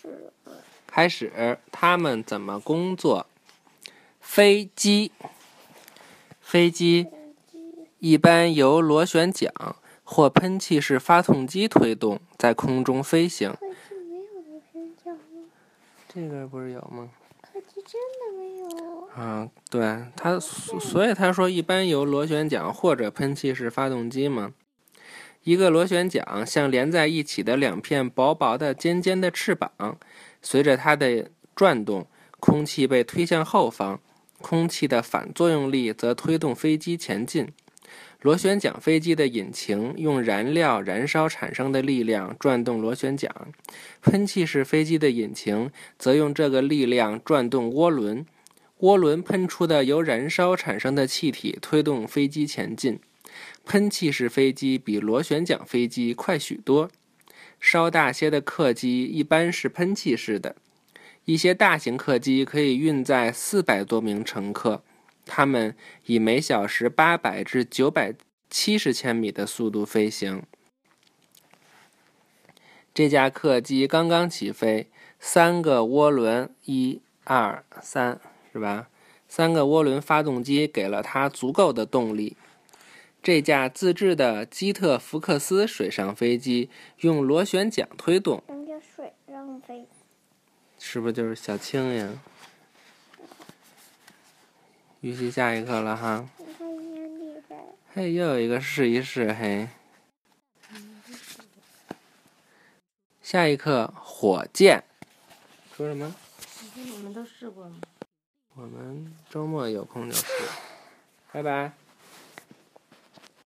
始。开始，他们怎么工作？飞机，飞机一般由螺旋桨或喷气式发动机推动，在空中飞行。没有螺旋桨吗？这个不是有吗？真的没有。啊，对，他所以他说一般由螺旋桨或者喷气式发动机嘛。一个螺旋桨像连在一起的两片薄薄的尖尖的翅膀，随着它的转动，空气被推向后方，空气的反作用力则推动飞机前进。螺旋桨飞机的引擎用燃料燃烧产生的力量转动螺旋桨，喷气式飞机的引擎则用这个力量转动涡轮，涡轮喷出的由燃烧产生的气体推动飞机前进。喷气式飞机比螺旋桨飞机快许多。稍大些的客机一般是喷气式的，一些大型客机可以运载四百多名乘客，它们以每小时八百至九百七十千米的速度飞行。这架客机刚刚起飞，三个涡轮，一、二、三，是吧？三个涡轮发动机给了它足够的动力。这架自制的基特福克斯水上飞机用螺旋桨推动，人家水上飞。是不是就是小青呀？预习下一课了哈。你看你很厉害。嘿，又有一个试一试嘿。下一课火箭。说什么？你们都试过吗？我们周末有空就试。拜拜。